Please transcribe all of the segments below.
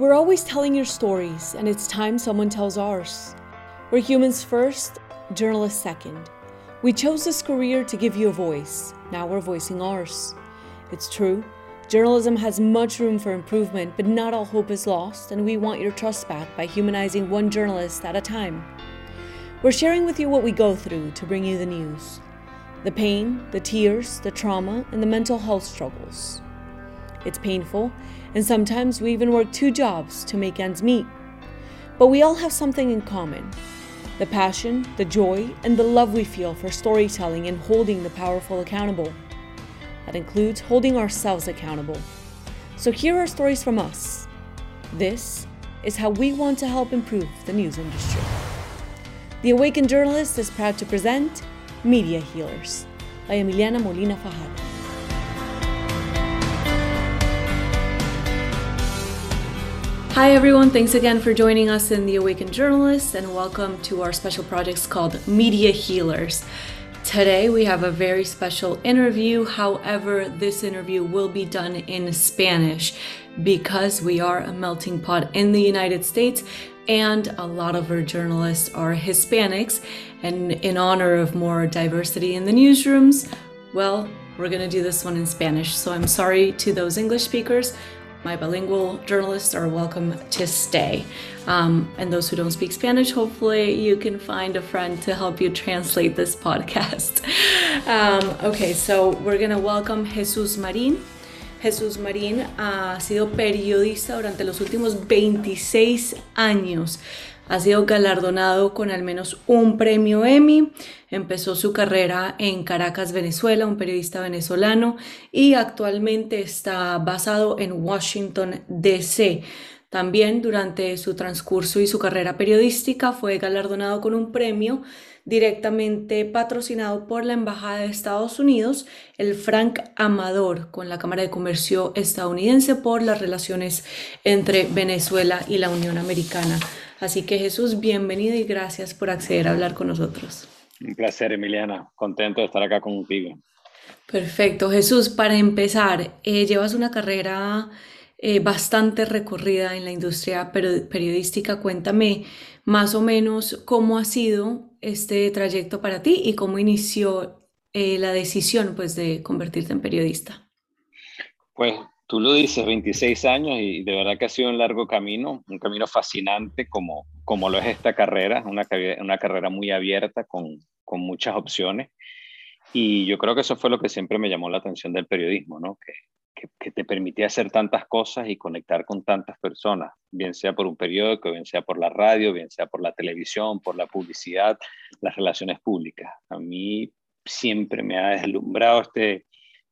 We're always telling your stories, and it's time someone tells ours. We're humans first, journalists second. We chose this career to give you a voice. Now we're voicing ours. It's true, journalism has much room for improvement, but not all hope is lost, and we want your trust back by humanizing one journalist at a time. We're sharing with you what we go through to bring you the news the pain, the tears, the trauma, and the mental health struggles. It's painful, and sometimes we even work two jobs to make ends meet. But we all have something in common the passion, the joy, and the love we feel for storytelling and holding the powerful accountable. That includes holding ourselves accountable. So here are stories from us. This is how we want to help improve the news industry. The Awakened Journalist is proud to present Media Healers by Emiliana Molina Fajardo. Hi, everyone. Thanks again for joining us in The Awakened Journalist, and welcome to our special projects called Media Healers. Today, we have a very special interview. However, this interview will be done in Spanish because we are a melting pot in the United States and a lot of our journalists are Hispanics. And in honor of more diversity in the newsrooms, well, we're going to do this one in Spanish. So I'm sorry to those English speakers my bilingual journalists are welcome to stay. Um, and those who don't speak Spanish, hopefully you can find a friend to help you translate this podcast. Um, okay, so we're gonna welcome Jesus Marín. Jesús Marín ha sido periodista durante los últimos 26 años. Ha sido galardonado con al menos un premio Emmy. Empezó su carrera en Caracas, Venezuela, un periodista venezolano, y actualmente está basado en Washington, D.C. También durante su transcurso y su carrera periodística fue galardonado con un premio directamente patrocinado por la Embajada de Estados Unidos, el Frank Amador, con la Cámara de Comercio estadounidense por las relaciones entre Venezuela y la Unión Americana. Así que Jesús, bienvenido y gracias por acceder a hablar con nosotros. Un placer, Emiliana. Contento de estar acá contigo. Perfecto. Jesús, para empezar, eh, llevas una carrera eh, bastante recorrida en la industria periodística. Cuéntame más o menos cómo ha sido este trayecto para ti y cómo inició eh, la decisión pues, de convertirte en periodista. Pues Tú lo dices, 26 años y de verdad que ha sido un largo camino, un camino fascinante como, como lo es esta carrera, una, una carrera muy abierta con, con muchas opciones. Y yo creo que eso fue lo que siempre me llamó la atención del periodismo, ¿no? Que, que, que, te permitía hacer tantas cosas y conectar con tantas personas, bien sea por un periódico, bien sea por la radio, bien sea por la televisión, por la publicidad, las relaciones públicas. A mí siempre me ha deslumbrado este,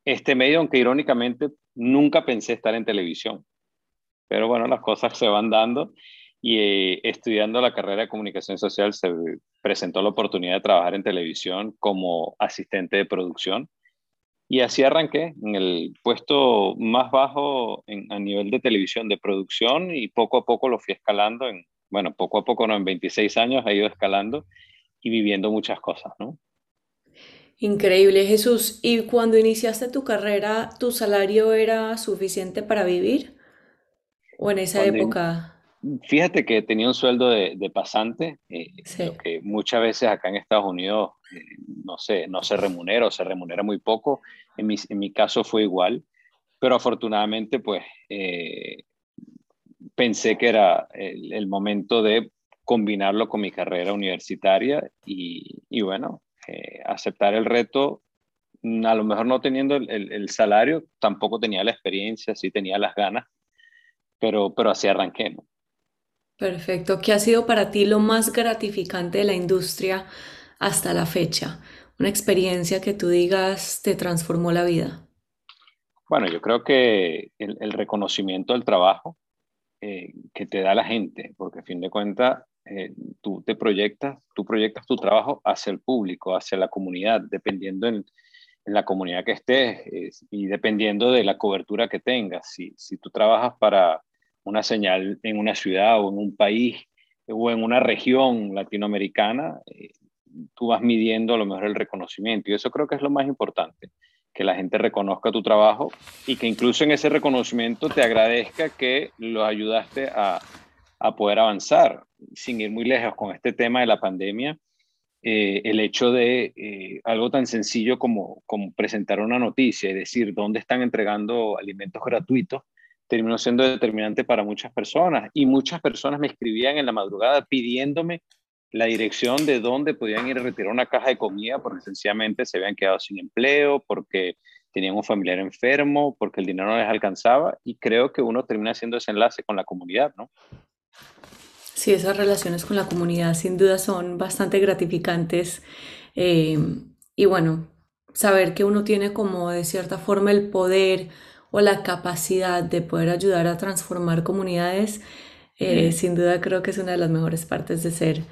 este medio, aunque irónicamente nunca pensé estar en televisión. Pero bueno, las cosas se van dando y eh, estudiando la carrera de comunicación social se presentó la oportunidad de trabajar en televisión como asistente de producción. Y así arranqué en el puesto más bajo a nivel de televisión de producción y poco a poco lo fui escalando. En, bueno, poco a poco, no, en 26 años he ido escalando y viviendo muchas cosas, ¿no? Increíble, Jesús. ¿Y cuando iniciaste tu carrera, tu salario era suficiente para vivir? ¿O en esa época? Fíjate que tenía un sueldo de, pasante, eh, que muchas veces acá en Estados Unidos, eh, no sé, no se remunera o se remunera muy poco. En mi, en mi caso fue igual, pero afortunadamente, pues, eh, pensé que era el, momento de combinarlo con mi carrera universitaria y, y bueno, eh, aceptar el reto, mm, a lo mejor no teniendo el, salario, tampoco tenía la experiencia, sí tenía las ganas, pero, pero así arranqué. Perfecto. ¿Qué ha sido para ti lo más gratificante de la industria hasta la fecha? Una experiencia que tú digas te transformó la vida. Bueno, yo creo que el, reconocimiento del trabajo eh, que te da la gente, porque a fin de cuentas eh, tú te proyectas, tú proyectas tu trabajo hacia el público, hacia la comunidad, dependiendo en, la comunidad que estés y dependiendo de la cobertura que tengas. Si, si tú trabajas para una señal en una ciudad o en un país o en una región latinoamericana, eh, tú vas midiendo a lo mejor el reconocimiento y eso creo que es lo más importante. que la gente reconozca tu trabajo y que incluso en ese reconocimiento te agradezca que lo ayudaste a, a poder avanzar. Sin ir muy lejos con este tema de la pandemia, eh, el hecho de eh, algo tan sencillo como, como presentar una noticia y decir dónde están entregando alimentos gratuitos, terminó siendo determinante para muchas personas. Y muchas personas me escribían en la madrugada pidiéndome la dirección de dónde podían ir a retirar una caja de comida porque sencillamente se habían quedado sin empleo, porque tenían un familiar enfermo, porque el dinero no les alcanzaba. Y creo que uno termina haciendo ese enlace con la comunidad, ¿no? Sí, esas relaciones con la comunidad sin duda son bastante gratificantes. Eh, y bueno, saber que uno tiene como de cierta forma el poder o la capacidad de poder ayudar a transformar comunidades, eh, sin duda creo que es una de las mejores partes de ser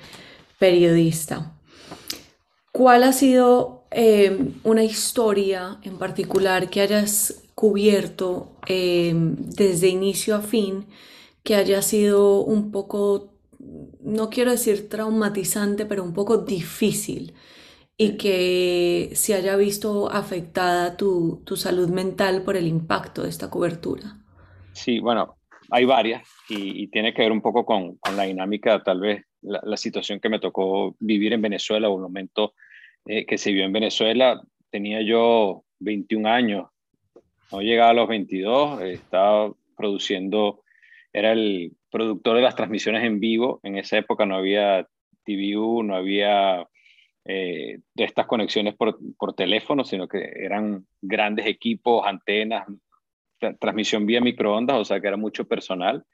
periodista. ¿Cuál ha sido eh, una historia en particular que hayas cubierto desde inicio a fin que haya sido un poco no quiero decir traumatizante, pero un poco difícil y que se haya visto afectada tu, salud mental por el impacto de esta cobertura? Sí, bueno, hay varias y, tiene que ver un poco con, la dinámica, tal vez la, situación que me tocó vivir en Venezuela o el momento eh, que se vio en Venezuela. Tenía yo 21 años, no llegaba a los 22, estaba produciendo, era el productor de las transmisiones en vivo. En esa época no había TVU, no había eh, de estas conexiones por, por, teléfono, sino que eran grandes equipos, antenas, transmisión vía microondas, o sea que era mucho personal.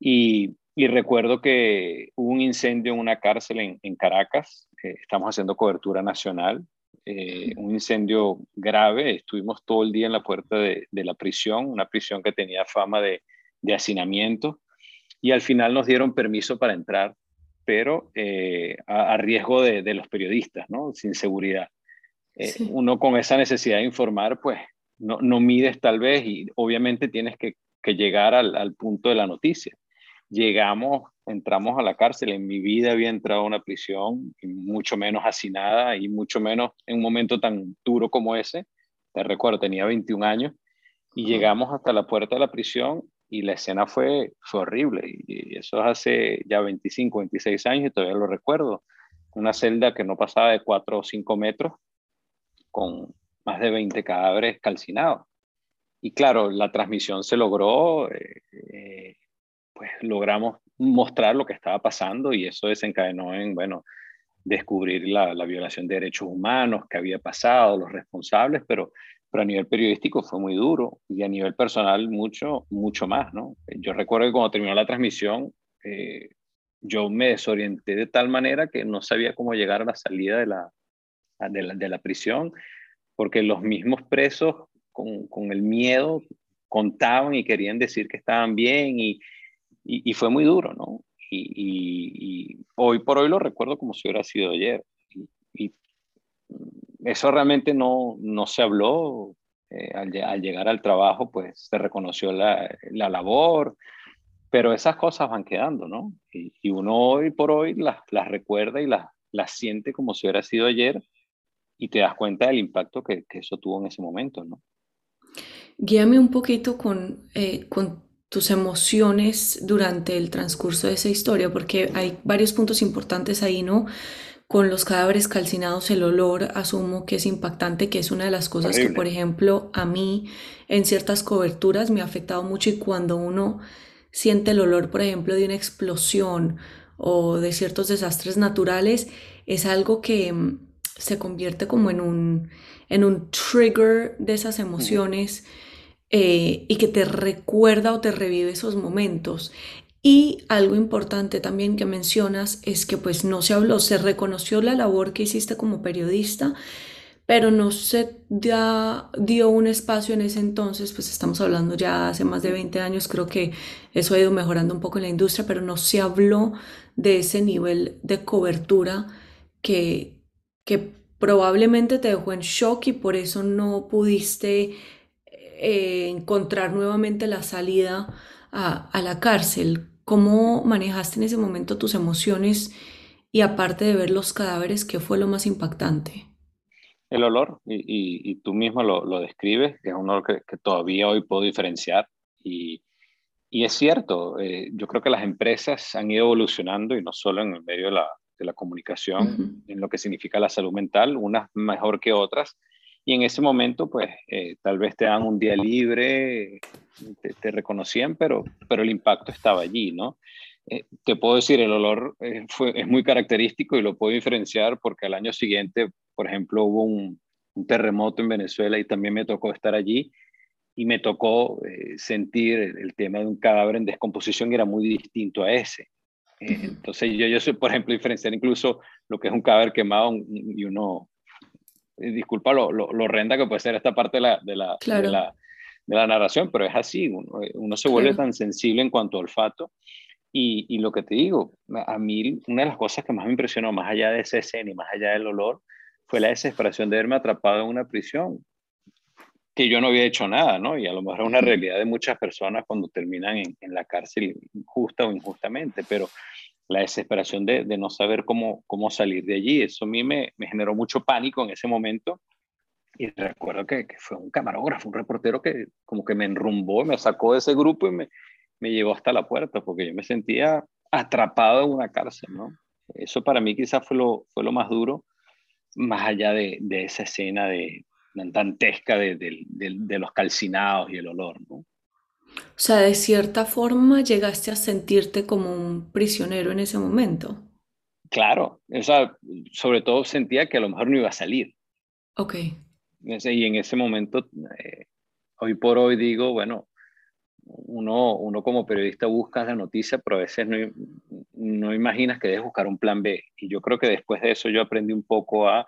Y, y recuerdo que hubo un incendio en una cárcel en, en Caracas, eh, estamos haciendo cobertura nacional, eh, un incendio grave, estuvimos todo el día en la puerta de, de la prisión, una prisión que tenía fama de, de hacinamiento, y al final nos dieron permiso para entrar, pero eh, a, riesgo de, los periodistas, ¿no? Sin seguridad. Eh, uno con esa necesidad de informar, pues no, no mides tal vez y obviamente tienes que, que llegar al, al, punto de la noticia. Llegamos, entramos a la cárcel, en mi vida había entrado a una prisión, mucho menos hacinada y mucho menos en un momento tan duro como ese. Te recuerdo, tenía 21 años y llegamos hasta la puerta de la prisión y la escena fue, fue horrible. Y, eso es hace ya 25, 26 años y todavía lo recuerdo. Una celda que no pasaba de 4 o 5 metros con más de 20 cadáveres calcinados. Y claro, la transmisión se logró, eh, eh, pues logramos mostrar lo que estaba pasando y eso desencadenó en, bueno, descubrir la, la violación de derechos humanos que había pasado, los responsables, pero pero a nivel periodístico fue muy duro y a nivel personal mucho, mucho más, ¿no? Yo recuerdo que cuando terminó la transmisión, eh, yo me desorienté de tal manera que no sabía cómo llegar a la salida de la, de la, de la prisión, porque los mismos presos con, con, el miedo contaban y querían decir que estaban bien y, y, fue muy duro, ¿no? Y, y, hoy por hoy lo recuerdo como si hubiera sido ayer. y eso realmente no, no se habló. Eh, al, llegar al trabajo, pues se reconoció la, la labor, pero esas cosas van quedando, ¿no? Y, uno hoy por hoy las, las recuerda y las, las siente como si hubiera sido ayer y te das cuenta del impacto que, que eso tuvo en ese momento, ¿no? Guíame un poquito con, eh, con tus emociones durante el transcurso de esa historia, porque hay varios puntos importantes ahí, ¿no? Con los cadáveres calcinados el olor asumo que es impactante, que es una de las cosas que, por ejemplo, a mí en ciertas coberturas me ha afectado mucho y cuando uno siente el olor, por ejemplo, de una explosión o de ciertos desastres naturales, es algo que mm, se convierte como en un, en un trigger de esas emociones. Eh, y que te recuerda o te revive esos momentos. Y algo importante también que mencionas es que pues no se habló, se reconoció la labor que hiciste como periodista, pero no se dio un espacio en ese entonces, pues estamos hablando ya hace más de 20 años, creo que eso ha ido mejorando un poco en la industria, pero no se habló de ese nivel de cobertura que, que probablemente te dejó en shock y por eso no pudiste eh, encontrar nuevamente la salida a, a la cárcel. ¿Cómo manejaste en ese momento tus emociones y aparte de ver los cadáveres, qué fue lo más impactante? El olor, y, tú mismo lo, lo, describes, que es un olor que, todavía hoy puedo diferenciar. Y, y es cierto, eh, yo creo que las empresas han ido evolucionando y no solo en el medio de la, de la comunicación, en lo que significa la salud mental, unas mejor que otras. Y en ese momento, pues, eh, tal vez te dan un día libre, te, te, reconocían, pero, pero el impacto estaba allí, ¿no? Eh, te puedo decir, el olor fue, es muy característico y lo puedo diferenciar porque al año siguiente por ejemplo, hubo un, terremoto en Venezuela y también me tocó estar allí y me tocó eh, sentir el, tema de un cadáver en descomposición y era muy distinto a ese. Eh, entonces yo, yo sé, por ejemplo, diferenciar incluso lo que es un cadáver quemado y uno, eh, disculpa lo, lo, horrenda que puede ser esta parte de la, de la, de la, de la narración, pero es así, uno, uno se vuelve tan sensible en cuanto al olfato. Y, y, lo que te digo, a mí una de las cosas que más me impresionó, más allá de ese escena y más allá del olor, fue la desesperación de verme atrapado en una prisión, que yo no había hecho nada, ¿no? Y a lo mejor es una realidad de muchas personas cuando terminan en, la cárcel, justa o injustamente, pero la desesperación de, no saber cómo, salir de allí, eso a mí me, generó mucho pánico en ese momento. Y recuerdo que, fue un camarógrafo, un reportero que como que me enrumbó, me sacó de ese grupo y me, me llevó hasta la puerta, porque yo me sentía atrapado en una cárcel. Eso para mí quizás fue lo, más duro más allá de, esa escena de, dantesca de, de, los calcinados y el olor. O sea, de cierta forma llegaste a sentirte como un prisionero en ese momento. Claro, o sea, sobre todo sentía que a lo mejor no iba a salir. Ok. Y en ese momento, eh, hoy por hoy digo, bueno, uno, uno como periodista busca la noticia, pero a veces no, no imaginas que debes buscar un plan B. Y yo creo que después de eso yo aprendí un poco a,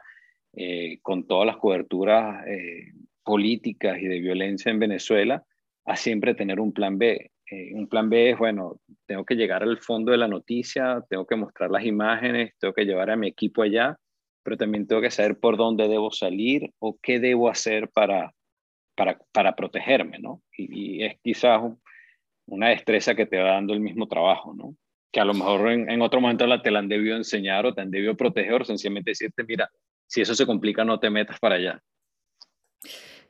eh, con todas las coberturas eh, políticas y de violencia en Venezuela, a siempre tener un plan B. Eh, un plan B es, bueno, tengo que llegar al fondo de la noticia, tengo que mostrar las imágenes, tengo que llevar a mi equipo allá, pero también tengo que saber por dónde debo salir o qué debo hacer para, para, para protegerme, ¿no? Y, es quizás una destreza que te va dando el mismo trabajo, ¿no? Que a lo mejor en, otro momento la, te la han debido enseñar o te han debido proteger o sencillamente decirte, mira, si eso se complica, no te metas para allá.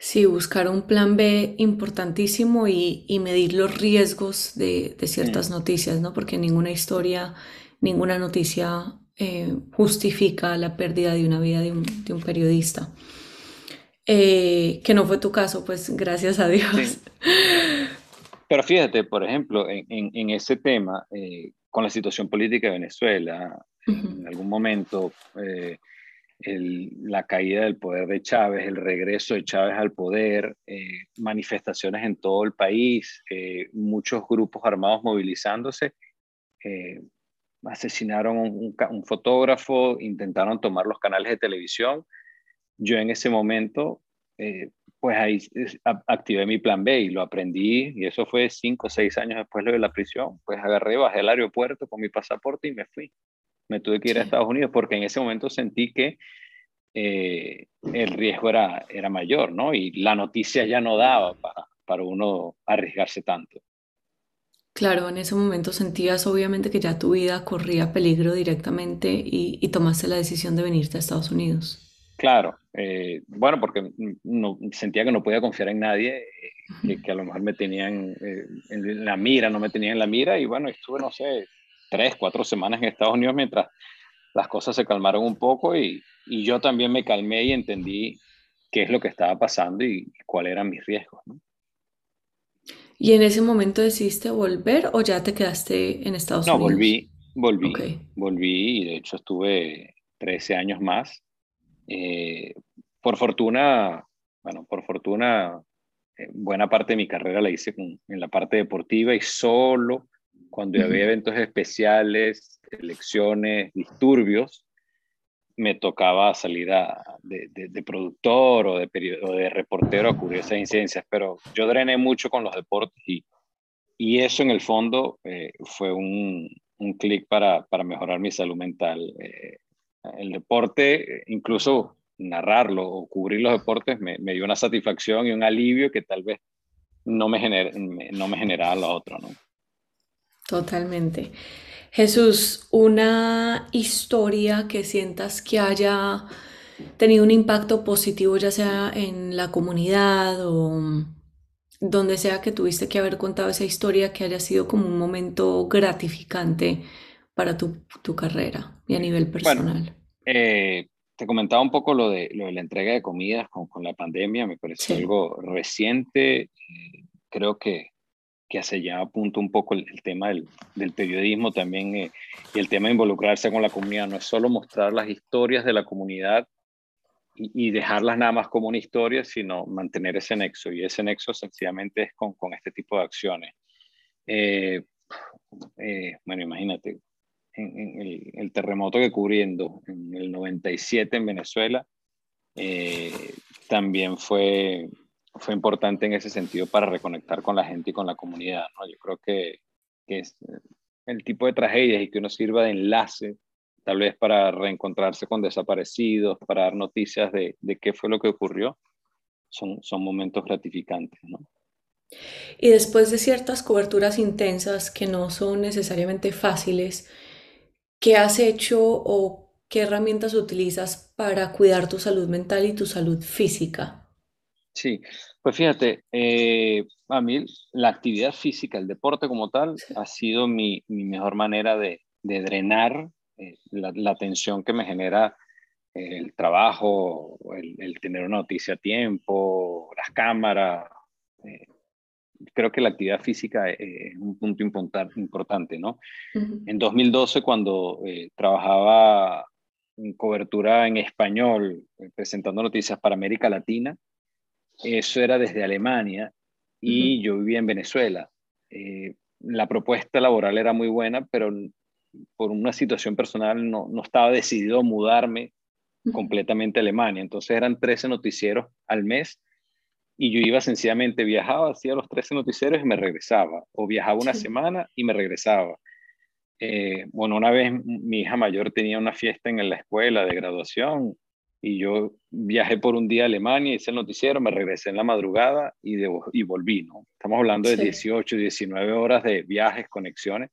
Sí, buscar un plan B importantísimo y, y medir los riesgos de, de ciertas mm. noticias, ¿no? Porque ninguna historia, ninguna noticia eh, justifica la pérdida de una vida de un, de un periodista. Eh, que no fue tu caso, pues gracias a Dios. Pero fíjate, por ejemplo, en, en, ese tema, eh, con la situación política de Venezuela, en algún momento eh, la caída del poder de Chávez, el regreso de Chávez al poder, manifestaciones en todo el país, muchos grupos armados movilizándose, asesinaron un, un, fotógrafo, intentaron tomar los canales de televisión yo en ese momento, eh, pues ahí activé mi plan B y lo aprendí y eso fue cinco o seis años después de la prisión. Pues agarré, bajé al aeropuerto con mi pasaporte y me fui. Me tuve que ir a Estados Unidos porque en ese momento sentí que eh, el riesgo era, era mayor, ¿no? Y la noticia ya no daba para, para uno arriesgarse tanto. Claro, en ese momento sentías obviamente que ya tu vida corría peligro directamente y, y tomaste la decisión de venirte a Estados Unidos. Claro, eh, bueno, porque no, sentía que no podía confiar en nadie, eh, que, a lo mejor me tenían eh, en la mira, no me tenían en la mira, y bueno, estuve, no sé, tres, cuatro semanas en Estados Unidos mientras las cosas se calmaron un poco y, y yo también me calmé y entendí qué es lo que estaba pasando y, cuáles eran mis riesgos. ¿no? ¿Y en ese momento decidiste volver o ya te quedaste en Estados Unidos? No, volví, volví, volví y de hecho estuve 13 años más eh, por fortuna, bueno, por fortuna, eh, buena parte de mi carrera la hice en la parte deportiva y solo cuando había eventos especiales, elecciones, disturbios, me tocaba salir de, productor o de, de reportero a cubrir esas incidencias, pero yo drené mucho con los deportes y, y eso en el fondo eh, fue un, un clic para, para, mejorar mi salud mental el deporte, incluso narrarlo o cubrir los deportes, me, dio una satisfacción y un alivio que tal vez no me, gener, no me generaba lo otro, ¿no? Totalmente. Jesús, una historia que sientas que haya tenido un impacto positivo, ya sea en la comunidad o donde sea que tuviste que haber contado esa historia que haya sido como un momento gratificante para tu, carrera y a nivel personal? Eh, te comentaba un poco lo de, lo de la entrega de comidas con, con la pandemia, me pareció algo reciente. creo que, que hace ya apunta un poco el, tema del, del, periodismo también eh, y el tema de involucrarse con la comunidad. No es solo mostrar las historias de la comunidad y, dejarlas nada más como una historia, sino mantener ese nexo. Y ese nexo sencillamente es con, con este tipo de acciones. Eh, eh, bueno, imagínate, en, el, terremoto que cubriendo en el 97 en Venezuela, eh, también fue, fue importante en ese sentido para reconectar con la gente y con la comunidad. ¿no? Yo creo que, que es el tipo de tragedias y que uno sirva de enlace tal vez para reencontrarse con desaparecidos, para dar noticias de, de qué fue lo que ocurrió, son, son momentos gratificantes, ¿no? Y después de ciertas coberturas intensas que no son necesariamente fáciles, ¿qué has hecho o qué herramientas utilizas para cuidar tu salud mental y tu salud física? Sí, pues fíjate, eh, a mí la actividad física, el deporte como tal, ha sido mi, mi mejor manera de, de drenar eh, la, tensión que me genera eh, el trabajo, el, tener una noticia a tiempo, las cámaras. Eh, creo que la actividad física es un punto importante, ¿no? En 2012, cuando trabajaba en cobertura en español, presentando noticias para América Latina, eso era desde Alemania y yo vivía en Venezuela. la propuesta laboral era muy buena, pero por una situación personal no, no estaba decidido a mudarme completamente a Alemania. Entonces eran 13 noticieros al mes y yo iba sencillamente, viajaba, hacía los 13 noticieros y me regresaba. O viajaba una semana y me regresaba. Eh, bueno, una vez mi hija mayor tenía una fiesta en la escuela de graduación y yo viajé por un día a Alemania, hice el noticiero, me regresé en la madrugada y, y volví, ¿no? Estamos hablando de 18, 19 horas de viajes, conexiones.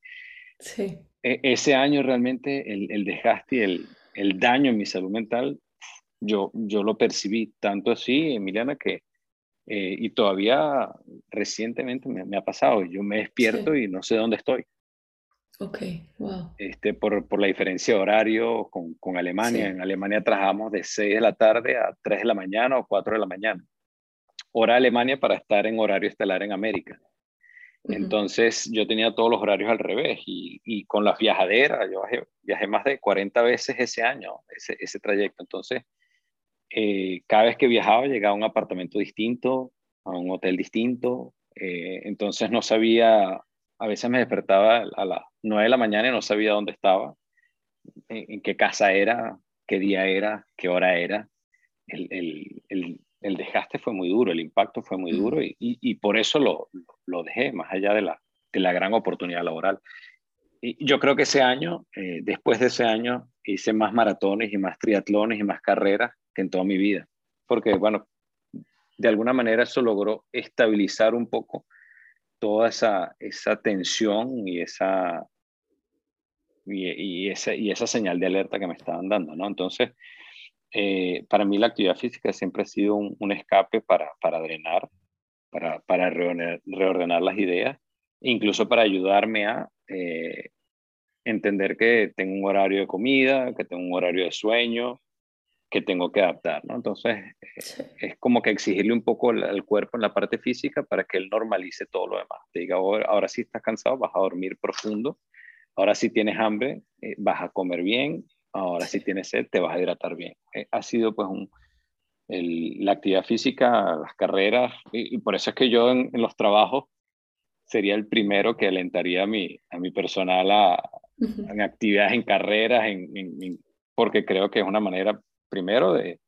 Sí. E, ese año realmente el, el desgaste y el, el, daño en mi salud mental, yo, yo lo percibí tanto así, Emiliana, que eh, y todavía recientemente me, ha pasado. Yo me despierto y no sé dónde estoy. Ok, wow. Este, por, por la diferencia de horario con, con Alemania. En Alemania trabajamos de 6 de la tarde a 3 de la mañana o 4 de la mañana. Hora Alemania para estar en horario estelar en América. Entonces yo tenía todos los horarios al revés y, y con las viajaderas, yo viajé, más de 40 veces ese año, ese, ese trayecto. Entonces, eh, cada vez que viajaba llegaba a un apartamento distinto, a un hotel distinto. Eh, entonces no sabía, a veces me despertaba a las 9 de la mañana y no sabía dónde estaba, en, qué casa era, qué día era, qué hora era. El, el, el, el desgaste fue muy duro, el impacto fue muy duro y, y, por eso lo, lo, dejé, más allá de la, de la gran oportunidad laboral. Y yo creo que ese año, eh, después de ese año, hice más maratones y más triatlones y más carreras que en toda mi vida, porque bueno, de alguna manera eso logró estabilizar un poco toda esa, esa tensión y esa, y, esa, y esa señal de alerta que me estaban dando, ¿no? Entonces, eh, para mí la actividad física siempre ha sido un, escape para, para drenar, para, para reordenar, las ideas, incluso para ayudarme a eh, entender que tengo un horario de comida, que tengo un horario de sueño, que tengo que adaptar, ¿no? Entonces, eh, es como que exigirle un poco al, cuerpo en la parte física para que él normalice todo lo demás. Te diga, ahora, ahora sí estás cansado, vas a dormir profundo, ahora sí tienes hambre, vas a comer bien, Ahora si tienes sed, te vas a hidratar bien. Eh, ha sido pues un, la actividad física, las carreras, y, por eso es que yo en, los trabajos sería el primero que alentaría a mi, a mi personal a, en actividades, en carreras, en, porque creo que es una manera, primero, de,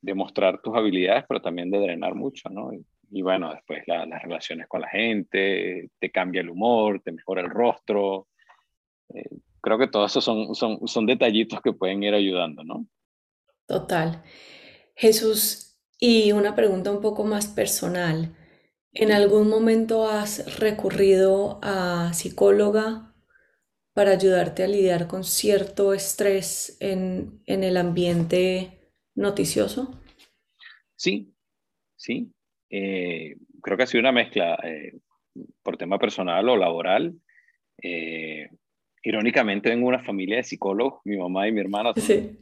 de, mostrar tus habilidades, pero también de drenar mucho, ¿no? Y, bueno, después las relaciones con la gente, te cambia el humor, te mejora el rostro. Eh, creo que todos esos son, son, son detallitos que pueden ir ayudando, ¿no? Total. Jesús, y una pregunta un poco más personal. ¿En algún momento has recurrido a psicóloga para ayudarte a lidiar con cierto estrés en, en el ambiente noticioso? Sí, sí. Eh, creo que ha sido una mezcla eh, por tema personal o laboral. Eh, irónicamente, vengo de una familia de psicólogos, mi mamá y mi hermana. Sí.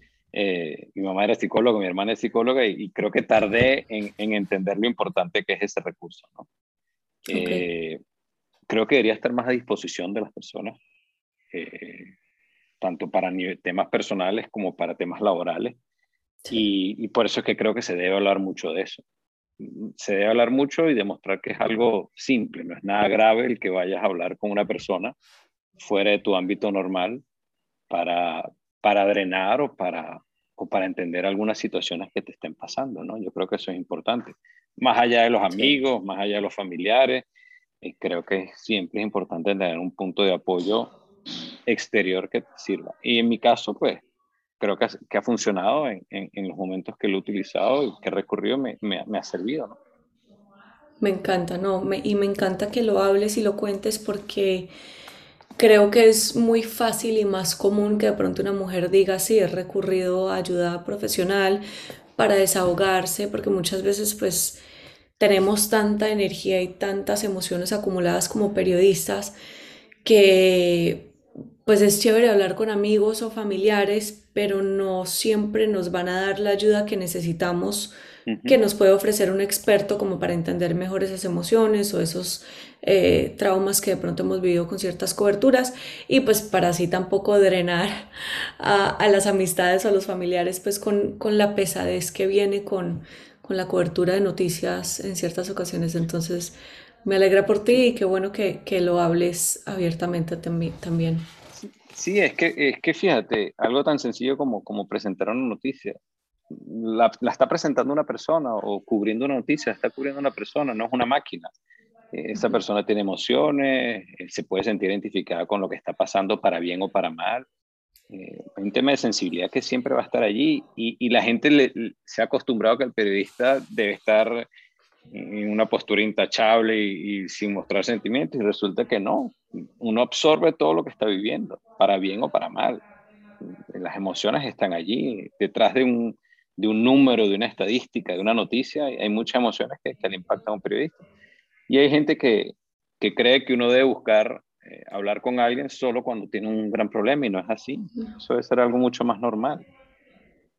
mi mamá era psicóloga, mi hermana es psicóloga y, creo que tardé en, entender lo importante que es ese recurso. ¿no? creo que debería estar más a disposición de las personas, tanto para temas personales como para temas laborales. Y, y, por eso es que creo que se debe hablar mucho de eso se debe hablar mucho y demostrar que es algo simple, no es nada grave el que vayas a hablar con una persona fuera de tu ámbito normal para, para drenar o para, o para entender algunas situaciones que te estén pasando, ¿no? Yo creo que eso es importante. Más allá de los amigos, más allá de los familiares, y creo que siempre es importante tener un punto de apoyo exterior que te sirva. Y en mi caso, pues, creo que ha, que ha funcionado en, en, los momentos que lo he utilizado y que he recurrido me, me, me ha servido, ¿no? Me encanta, ¿no? Me, y me encanta que lo hables y lo cuentes porque creo que es muy fácil y más común que de pronto una mujer diga, sí, he recurrido a ayuda profesional para desahogarse, porque muchas veces pues tenemos tanta energía y tantas emociones acumuladas como periodistas que pues es chévere hablar con amigos o familiares, pero no siempre nos van a dar la ayuda que necesitamos, que nos puede ofrecer un experto como para entender mejor esas emociones o esos eh, traumas que de pronto hemos vivido con ciertas coberturas y pues para así tampoco drenar a, las amistades o a los familiares pues con, con la pesadez que viene con, con la cobertura de noticias en ciertas ocasiones. Entonces, me alegra por ti y qué bueno que, que lo hables abiertamente también. Sí, es que, es que fíjate, algo tan sencillo como, como presentar una noticia. La, la, está presentando una persona o cubriendo una noticia, está cubriendo una persona, no es una máquina. Esa persona tiene emociones, eh, se puede sentir identificada con lo que está pasando para bien o para mal. Eh, un tema de sensibilidad que siempre va a estar allí y, y la gente le, se ha acostumbrado que el periodista debe estar una postura intachable y, sin mostrar sentimientos y resulta que no, uno absorbe todo lo que está viviendo, para bien o para mal. Las emociones están allí, detrás de un, de un número, de una estadística, de una noticia, hay muchas emociones que, que le impactan a un periodista. Y hay gente que, que cree que uno debe buscar eh, hablar con alguien solo cuando tiene un gran problema y no es así. Eso debe ser algo mucho más normal.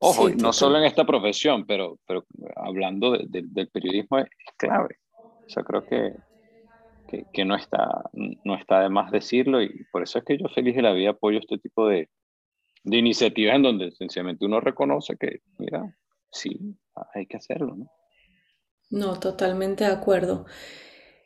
Ojo, no solo en esta profesión, pero, pero hablando del periodismo es, clave. O sea, creo que, que, que, no, está, no está de más decirlo y por eso es que yo feliz de la vida apoyo este tipo de, de iniciativas en donde sencillamente uno reconoce que, mira, sí, hay que hacerlo, ¿no? No, totalmente de acuerdo.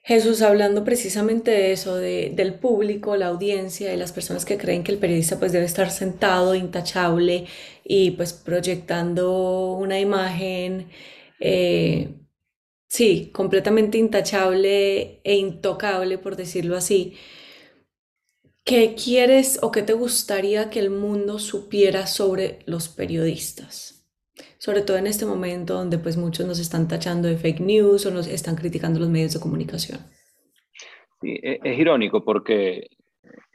Jesús, hablando precisamente de eso, de, del público, la audiencia, de las personas que creen que el periodista pues debe estar sentado, intachable y pues proyectando una imagen, eh, sí, completamente intachable e intocable, por decirlo así. ¿Qué quieres o qué te gustaría que el mundo supiera sobre los periodistas? Sobre todo en este momento donde pues muchos nos están tachando de fake news o nos están criticando los medios de comunicación. Sí, e, es, irónico porque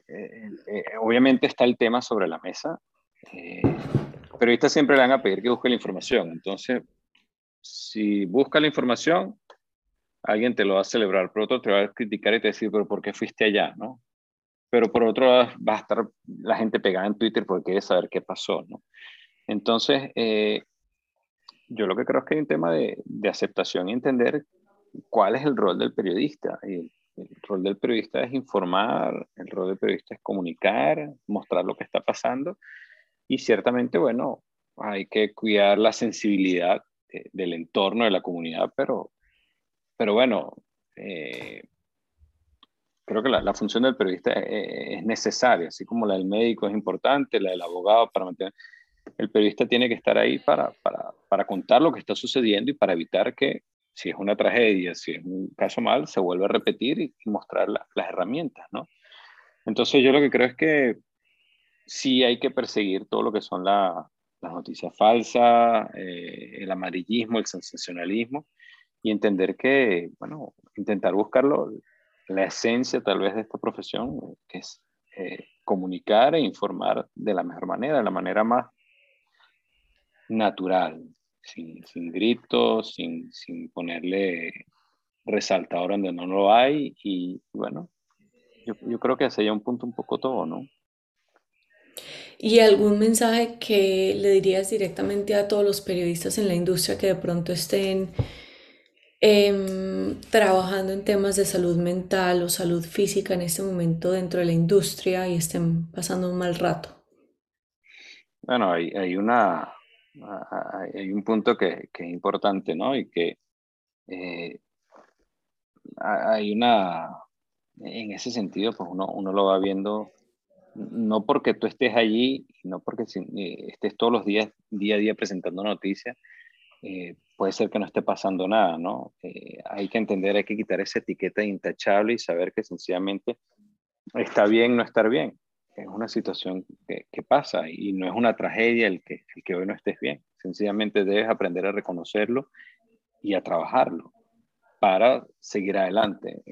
eh, eh, obviamente está el tema sobre la mesa, eh, periodistas siempre le van a pedir que busque la información, entonces si busca la información, alguien te lo va a celebrar, por otro te va a criticar y te va a decir, pero ¿por qué fuiste allá? ¿no? Pero por otro lado va a estar la gente pegada en Twitter porque quiere saber qué pasó, ¿no? Entonces, eh, yo lo que creo es que hay un tema de, de, aceptación y entender cuál es el rol del periodista. Y el, rol del periodista es informar, el rol del periodista es comunicar, mostrar lo que está pasando. Y ciertamente, bueno, hay que cuidar la sensibilidad del entorno, de la comunidad, pero, pero bueno, eh, creo que la, la, función del periodista es, es, necesaria, así como la del médico es importante, la del abogado para mantener el periodista tiene que estar ahí para, para, para, contar lo que está sucediendo y para evitar que, si es una tragedia, si es un caso mal, se vuelva a repetir y, mostrar las herramientas, ¿no? Entonces yo lo que creo es que sí hay que perseguir todo lo que son las noticias falsas, eh, el amarillismo, el sensacionalismo, y entender que, bueno, intentar buscarlo, la esencia tal vez de esta profesión, que es eh, comunicar e informar de la mejor manera, de la manera más natural, sin, sin gritos, sin, sin ponerle resaltador donde no lo hay y bueno, yo, yo creo que sería un punto un poco todo, ¿no? ¿Y algún mensaje que le dirías directamente a todos los periodistas en la industria que de pronto estén em, trabajando en temas de salud mental o salud física en este momento dentro de la industria y estén pasando un mal rato? Bueno, hay, hay una, hay un punto que, es importante, ¿no? Y que eh, hay una, en ese sentido, pues uno, lo va viendo no porque tú estés allí, no porque eh, estés todos los días, día a día presentando noticias, eh, puede ser que no esté pasando nada, ¿no? Hay que entender, hay que quitar esa etiqueta intachable y saber que sencillamente está bien no estar bien. Es una situación que, que pasa y no es una tragedia el que, el que hoy no estés bien. Sencillamente debes aprender a reconocerlo y a trabajarlo para seguir adelante.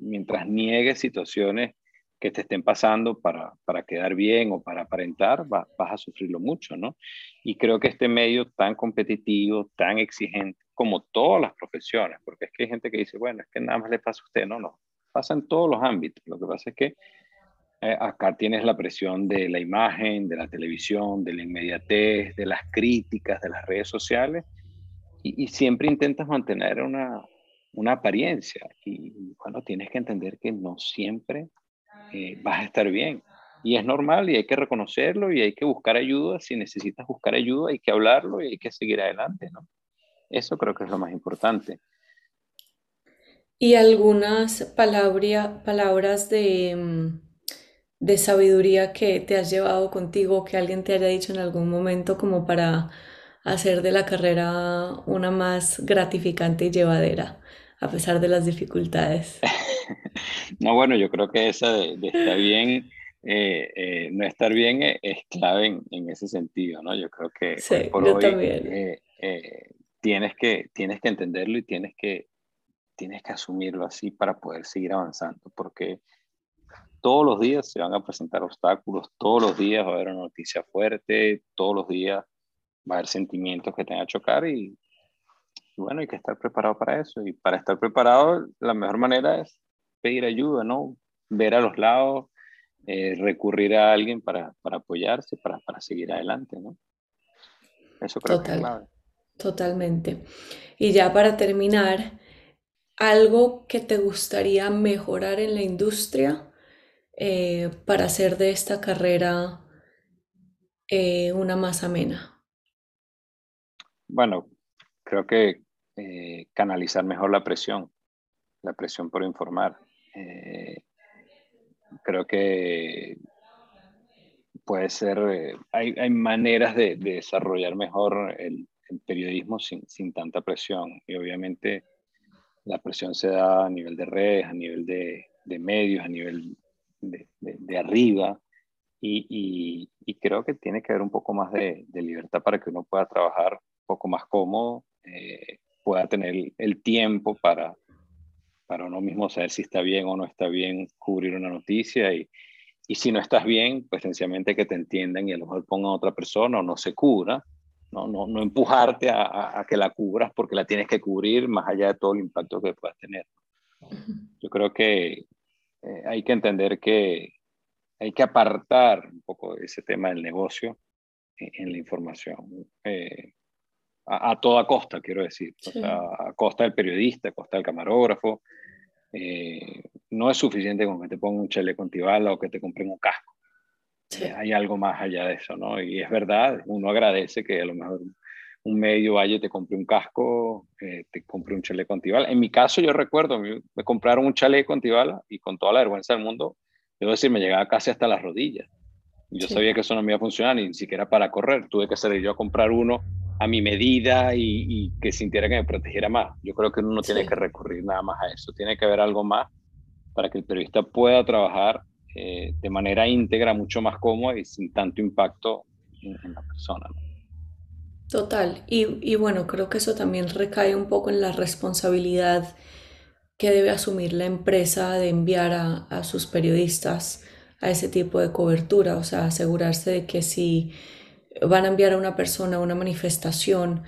mientras niegues situaciones que te estén pasando para, para quedar bien o para aparentar, vas a sufrirlo mucho, ¿no? Y creo que este medio tan competitivo, tan exigente, como todas las profesiones, porque es que hay gente que dice, bueno, es que nada más le pasa a usted, no, no, pasa en todos los ámbitos. Lo que pasa es que eh, acá tienes la presión de la imagen, de la televisión, de la inmediatez, de las críticas, de las redes sociales, y, siempre intentas mantener una, una apariencia. Y bueno, tienes que entender que no siempre eh, vas a estar bien. Y es normal y hay que reconocerlo y hay que buscar ayuda. Si necesitas buscar ayuda, hay que hablarlo y hay que seguir adelante, ¿no? Eso creo que es lo más importante. Y algunas palabras de, mm, de sabiduría que te has llevado contigo, que alguien te haya dicho en algún momento como para hacer de la carrera una más gratificante y llevadera, a pesar de las dificultades. no, bueno, yo creo que esa de, estar bien, eh, eh, no estar bien es, clave en, ese sentido, ¿no? Yo creo que por hoy eh, tienes, que, tienes que entenderlo y tienes que, tienes que asumirlo así para poder seguir avanzando, porque todos los días se van a presentar obstáculos, todos los días va a haber una noticia fuerte, todos los días va a haber sentimientos que tengan que chocar y, y bueno, hay que estar preparado para eso. Y para estar preparado, la mejor manera es pedir ayuda, ¿no? Ver a los lados, eh, recurrir a alguien para, para apoyarse, para, para, seguir adelante, ¿no? Eso creo que es clave. Totalmente. Y ya para terminar, algo que te gustaría mejorar en la industria eh, para hacer de esta carrera eh, una más amena. Bueno, creo que canalizar mejor la presión, la presión por informar. Eh, creo que puede ser, eh, hay, hay, maneras de, desarrollar mejor el, periodismo sin, sin, tanta presión. Y obviamente la presión se da a nivel de redes, a nivel de, de medios, a nivel de, de arriba. Y, y, creo que tiene que haber un poco más de, libertad para que uno pueda trabajar un poco más cómodo, eh, pueda tener el tiempo para, para uno mismo saber si está bien o no está bien cubrir una noticia y, y si no estás bien, pues sencillamente que te entiendan y a lo mejor pongan a otra persona o no se cubra, no, no, no empujarte a, a, que la cubras porque la tienes que cubrir más allá de todo el impacto que puedas tener. Yo creo que eh, hay que entender que hay que apartar un poco ese tema del negocio en, la información. Eh, a, toda costa, quiero decir, a costa del periodista, a costa del camarógrafo, eh, no es suficiente con que te pongan un chaleco antibala o que te compren un casco. Eh, hay algo más allá de eso, ¿no? Y es verdad, uno agradece que a lo mejor un medio y te compre un casco, eh, te compre un chaleco antibala. En mi caso, yo recuerdo, me compraron un chaleco antibala y con toda la vergüenza del mundo, debo decir, me llegaba casi hasta las rodillas. Yo sabía que eso no me iba a funcionar ni siquiera para correr. Tuve que salir yo a comprar uno a mi medida y, que sintiera que me protegiera más. Yo creo que uno no tiene que recurrir nada más a eso, tiene que haber algo más para que el periodista pueda trabajar eh, de manera íntegra, mucho más cómoda y sin tanto impacto en, la persona. Total, y, y, bueno, creo que eso también recae un poco en la responsabilidad que debe asumir la empresa de enviar a, a sus periodistas a ese tipo de cobertura, o sea, asegurarse de que si van a enviar a una persona a una manifestación,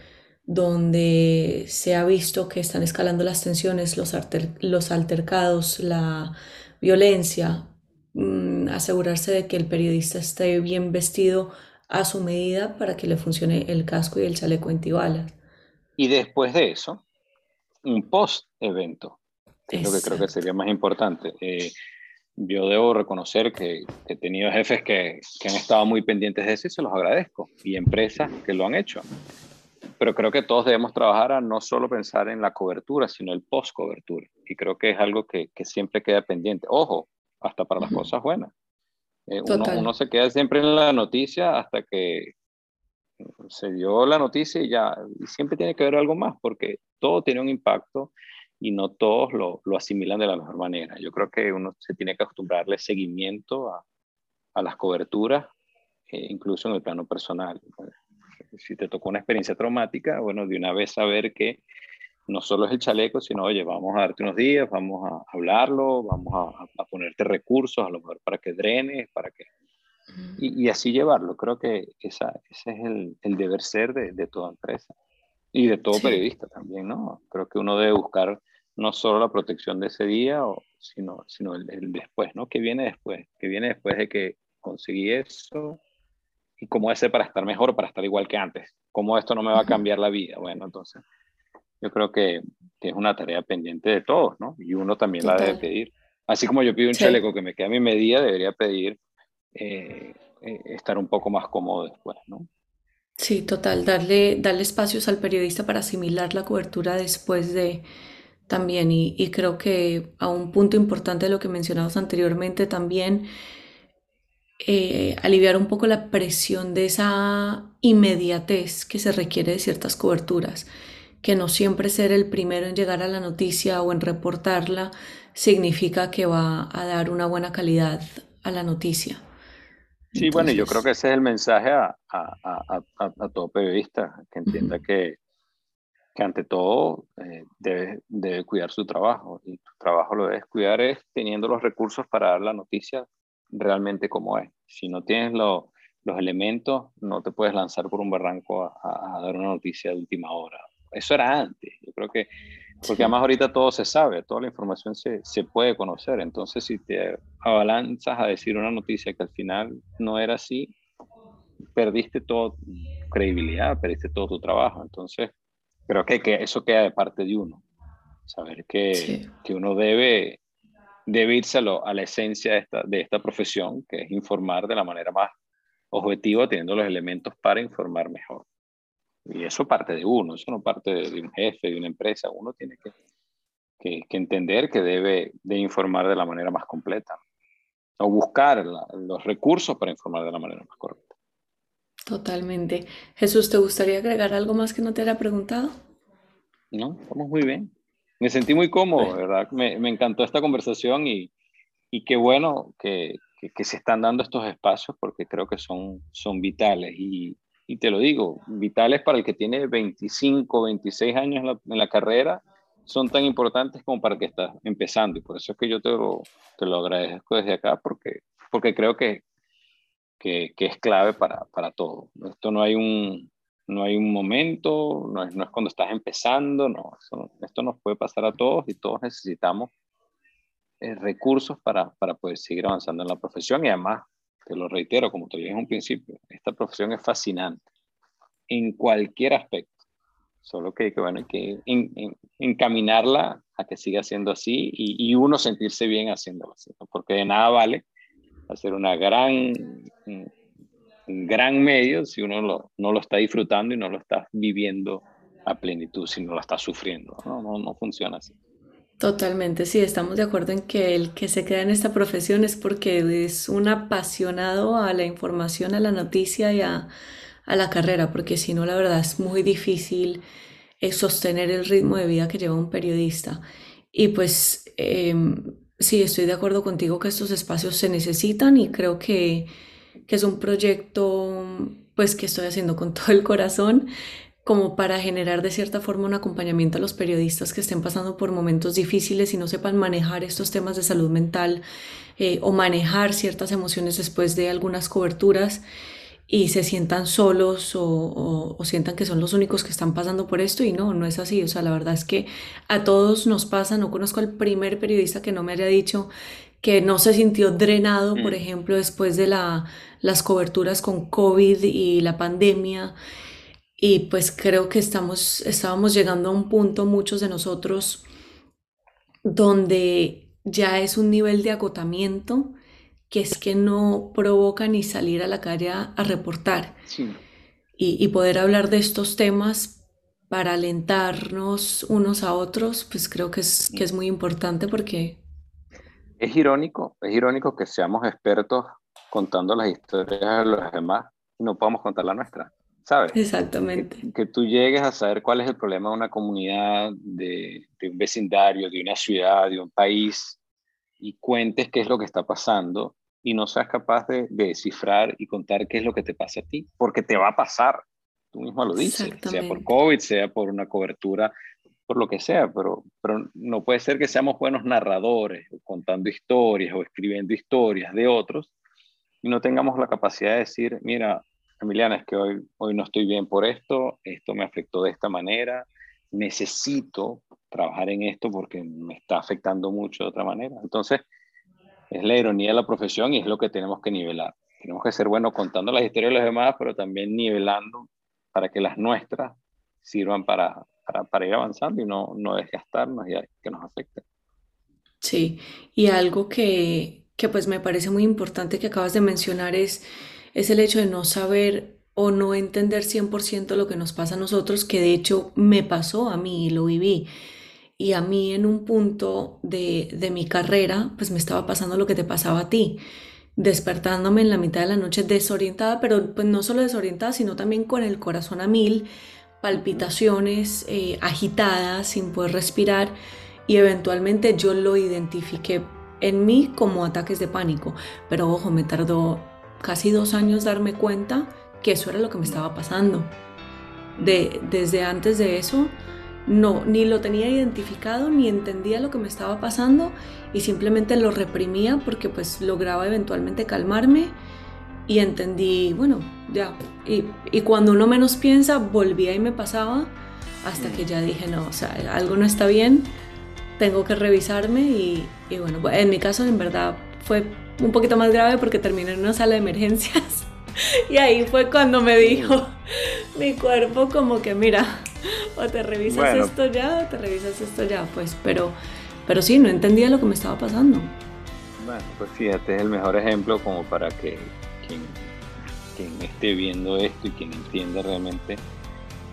donde se ha visto que están escalando las tensiones, los, los altercados, la violencia, mm, asegurarse de que el periodista esté bien vestido a su medida para que le funcione el casco y el chaleco antibalas. Y después de eso, un post-evento, que es lo que creo que sería más importante. Eh, yo debo reconocer que, he tenido jefes que, que, han estado muy pendientes de eso y se los agradezco, y empresas que lo han hecho. Pero creo que todos debemos trabajar a no solo pensar en la cobertura, sino el post-cobertura. Y creo que es algo que, que, siempre queda pendiente. Ojo, hasta para las cosas buenas. Eh, uno, uno, se queda siempre en la noticia hasta que se dio la noticia y ya, y siempre tiene que haber algo más, porque todo tiene un impacto y no todos lo, lo, asimilan de la mejor manera. Yo creo que uno se tiene que acostumbrarle seguimiento a, a las coberturas, eh, incluso en el plano personal. Si te tocó una experiencia traumática, bueno, de una vez saber que no solo es el chaleco, sino, oye, vamos a darte unos días, vamos a hablarlo, vamos a, a ponerte recursos, a lo mejor para que drenes, para que... Y, y así llevarlo. Creo que esa, ese es el, el deber ser de, de, toda empresa y de todo periodista también, ¿no? Creo que uno debe buscar no solo la protección de ese día, o, sino, sino el, el, después, ¿no? ¿Qué viene después? ¿Qué viene después de que conseguí eso? ¿Y cómo es para estar mejor, para estar igual que antes? ¿Cómo esto no me va a cambiar la vida? Bueno, entonces yo creo que, que, es una tarea pendiente de todos, ¿no? Y uno también Total. la debe pedir. Así como yo pido un sí. chaleco que me quede a mi medida, debería pedir eh, eh, estar un poco más cómodo después, ¿no? Sí, total, darle, darle espacios al periodista para asimilar la cobertura después de también. Y, y creo que a un punto importante de lo que mencionamos anteriormente también, eh, aliviar un poco la presión de esa inmediatez que se requiere de ciertas coberturas que no siempre ser el primero en llegar a la noticia o en reportarla significa que va a dar una buena calidad a la noticia. Sí, Entonces, bueno, yo creo que ese es el mensaje a, a, a, a todo periodista, que entienda uh -huh. que, que, ante todo eh, debe, debe, cuidar su trabajo y tu trabajo lo debes cuidar es teniendo los recursos para dar la noticia realmente como es. Si no tienes lo, los elementos, no te puedes lanzar por un barranco a, dar una noticia de última hora eso era antes. Yo creo que, porque además ahorita todo se sabe, toda la información se, se puede conocer. Entonces, si te abalanzas a decir una noticia que al final no era así, perdiste toda credibilidad, perdiste todo tu trabajo. Entonces, creo que, que eso queda de parte de uno. Saber que, sí. que uno debe, debe irse a, lo, a la esencia de esta, de esta profesión, que es informar de la manera más objetiva, teniendo los elementos para informar mejor. Y eso parte de uno, eso no parte de, un jefe, de una empresa. Uno tiene que, que, que entender que debe de informar de la manera más completa o buscar la, los recursos para informar de la manera más correcta. Totalmente. Jesús, ¿te gustaría agregar algo más que no te haya preguntado? No, estamos muy bien. Me sentí muy cómodo, bueno. ¿verdad? Me, me, encantó esta conversación y, y qué bueno que, que, que, se están dando estos espacios porque creo que son, son vitales y, y te lo digo, vitales para el que tiene 25, 26 años en la, carrera, son tan importantes como para el que estás empezando. Y por eso es que yo te lo, te lo agradezco desde acá, porque, porque creo que, que, que es clave para, para, todo. Esto no hay un, no hay un momento, no es, no es cuando estás empezando, no, esto nos puede pasar a todos y todos necesitamos eh, recursos para, para poder seguir avanzando en la profesión y además te lo reitero, como te dije en un principio, esta profesión es fascinante en cualquier aspecto. Solo que, que bueno, hay que en, en, encaminarla a que siga siendo así y, y, uno sentirse bien haciéndolo así, ¿no? porque de nada vale hacer una gran, un, un gran medio si uno lo, no lo está disfrutando y no lo está viviendo a plenitud, si no lo está sufriendo. No, no, no funciona así. Totalmente, sí, estamos de acuerdo en que el que se queda en esta profesión es porque es un apasionado a la información, a la noticia y a, a la carrera, porque si no, la verdad es muy difícil eh, sostener el ritmo de vida que lleva un periodista. Y pues eh, sí, estoy de acuerdo contigo que estos espacios se necesitan y creo que, que es un proyecto pues que estoy haciendo con todo el corazón como para generar de cierta forma un acompañamiento a los periodistas que estén pasando por momentos difíciles y no sepan manejar estos temas de salud mental eh, o manejar ciertas emociones después de algunas coberturas y se sientan solos o, o, sientan que son los únicos que están pasando por esto y no, no es así. O sea, la verdad es que a todos nos pasa, no conozco al primer periodista que no me haya dicho que no se sintió drenado, por mm. ejemplo, después de la, las coberturas con COVID y la pandemia. Y pues creo que estamos, estábamos llegando a un punto, muchos de nosotros, donde ya es un nivel de agotamiento que es que no provoca ni salir a la calle a, reportar. Y, poder hablar de estos temas para alentarnos unos a otros, pues creo que es, que es muy importante porque... Es irónico, es irónico que seamos expertos contando las historias de los demás y no podamos contar la nuestra, ¿sabes? Exactamente. Que, tú llegues a saber cuál es el problema de una comunidad, de, de un vecindario, de una ciudad, de un país, y cuentes qué es lo que está pasando y no seas capaz de, descifrar y contar qué es lo que te pasa a ti, porque te va a pasar. Tú mismo lo dices, sea por COVID, sea por una cobertura, por lo que sea, pero, pero no puede ser que seamos buenos narradores, contando historias o escribiendo historias de otros y no tengamos la capacidad de decir, mira, Emiliana, es que hoy, hoy no estoy bien por esto, esto me afectó de esta manera, necesito trabajar en esto porque me está afectando mucho de otra manera. Entonces, es la ironía de la profesión y es lo que tenemos que nivelar. Tenemos que ser buenos contando las historias de los demás, pero también nivelando para que las nuestras sirvan para, para, ir avanzando y no, no desgastarnos y que nos afecte. Sí, y algo que, que pues me parece muy importante que acabas de mencionar es, es el hecho de no saber o no entender 100% lo que nos pasa a nosotros, que de hecho me pasó a mí y lo viví. Y a mí en un punto de, de mi carrera, pues me estaba pasando lo que te pasaba a ti, despertándome en la mitad de la noche desorientada, pero pues no solo desorientada, sino también con el corazón a mil, palpitaciones eh, agitadas, sin poder respirar, y eventualmente yo lo identifiqué en mí como ataques de pánico, pero ojo, me tardó casi dos años darme cuenta que eso era lo que me estaba pasando. De, desde antes de eso, no, ni lo tenía identificado, ni entendía lo que me estaba pasando y simplemente lo reprimía porque pues lograba eventualmente calmarme y entendí, bueno, ya. Y, y cuando uno menos piensa, volvía y me pasaba hasta que ya dije, no, o sea, algo no está bien, tengo que revisarme y, y bueno, en mi caso en verdad fue un poquito más grave porque terminé en una sala de emergencias y ahí fue cuando me dijo mi cuerpo como que mira, o te revisas esto ya o te revisas esto ya, pues, pero, pero sí, no entendía lo que me estaba pasando. Bueno, pues fíjate, es el mejor ejemplo como para que quien, quien esté viendo esto y quien entienda realmente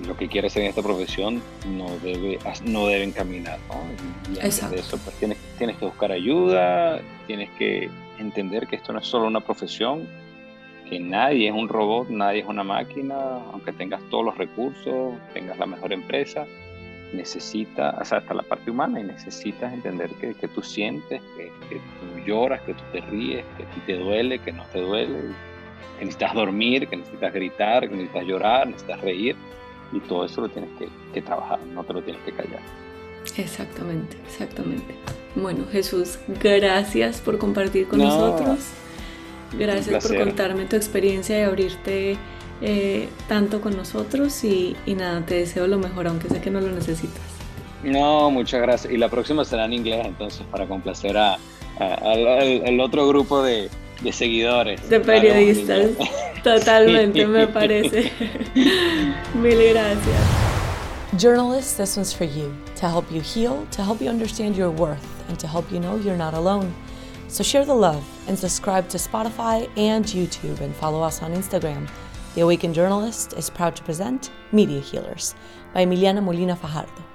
lo que quiere hacer en esta profesión no debe no deben caminar ¿no? y, Exacto. de eso pues tienes, tienes que buscar ayuda tienes que entender que esto no es solo una profesión que nadie es un robot, nadie es una máquina, aunque tengas todos los recursos, tengas la mejor empresa, necesita, o sea, hasta la parte humana, y necesitas entender que, que tú sientes, que, que, tú lloras, que tú te ríes, que te duele, que no te duele, que necesitas dormir, que necesitas gritar, que necesitas llorar, necesitas reír, y todo eso lo tienes que trabajar, no te lo tienes que callar. Exactamente, exactamente. Bueno, Jesús, gracias por compartir con nosotros. Gracias por contarme tu experiencia y abrirte eh, tanto con nosotros y, nada, te deseo lo mejor, aunque sé que no lo necesitas. No, muchas gracias. Y la próxima será en inglés, entonces, para complacer a, al, otro grupo de, de seguidores. De periodistas. Totalmente, me parece. Mil gracias. Journalists, this one's for you to help you heal, to help you understand your worth, and to help you know you're not alone. So share the love and subscribe to Spotify and YouTube and follow us on Instagram. The Awakened Journalist is proud to present Media Healers by Emiliana Molina Fajardo.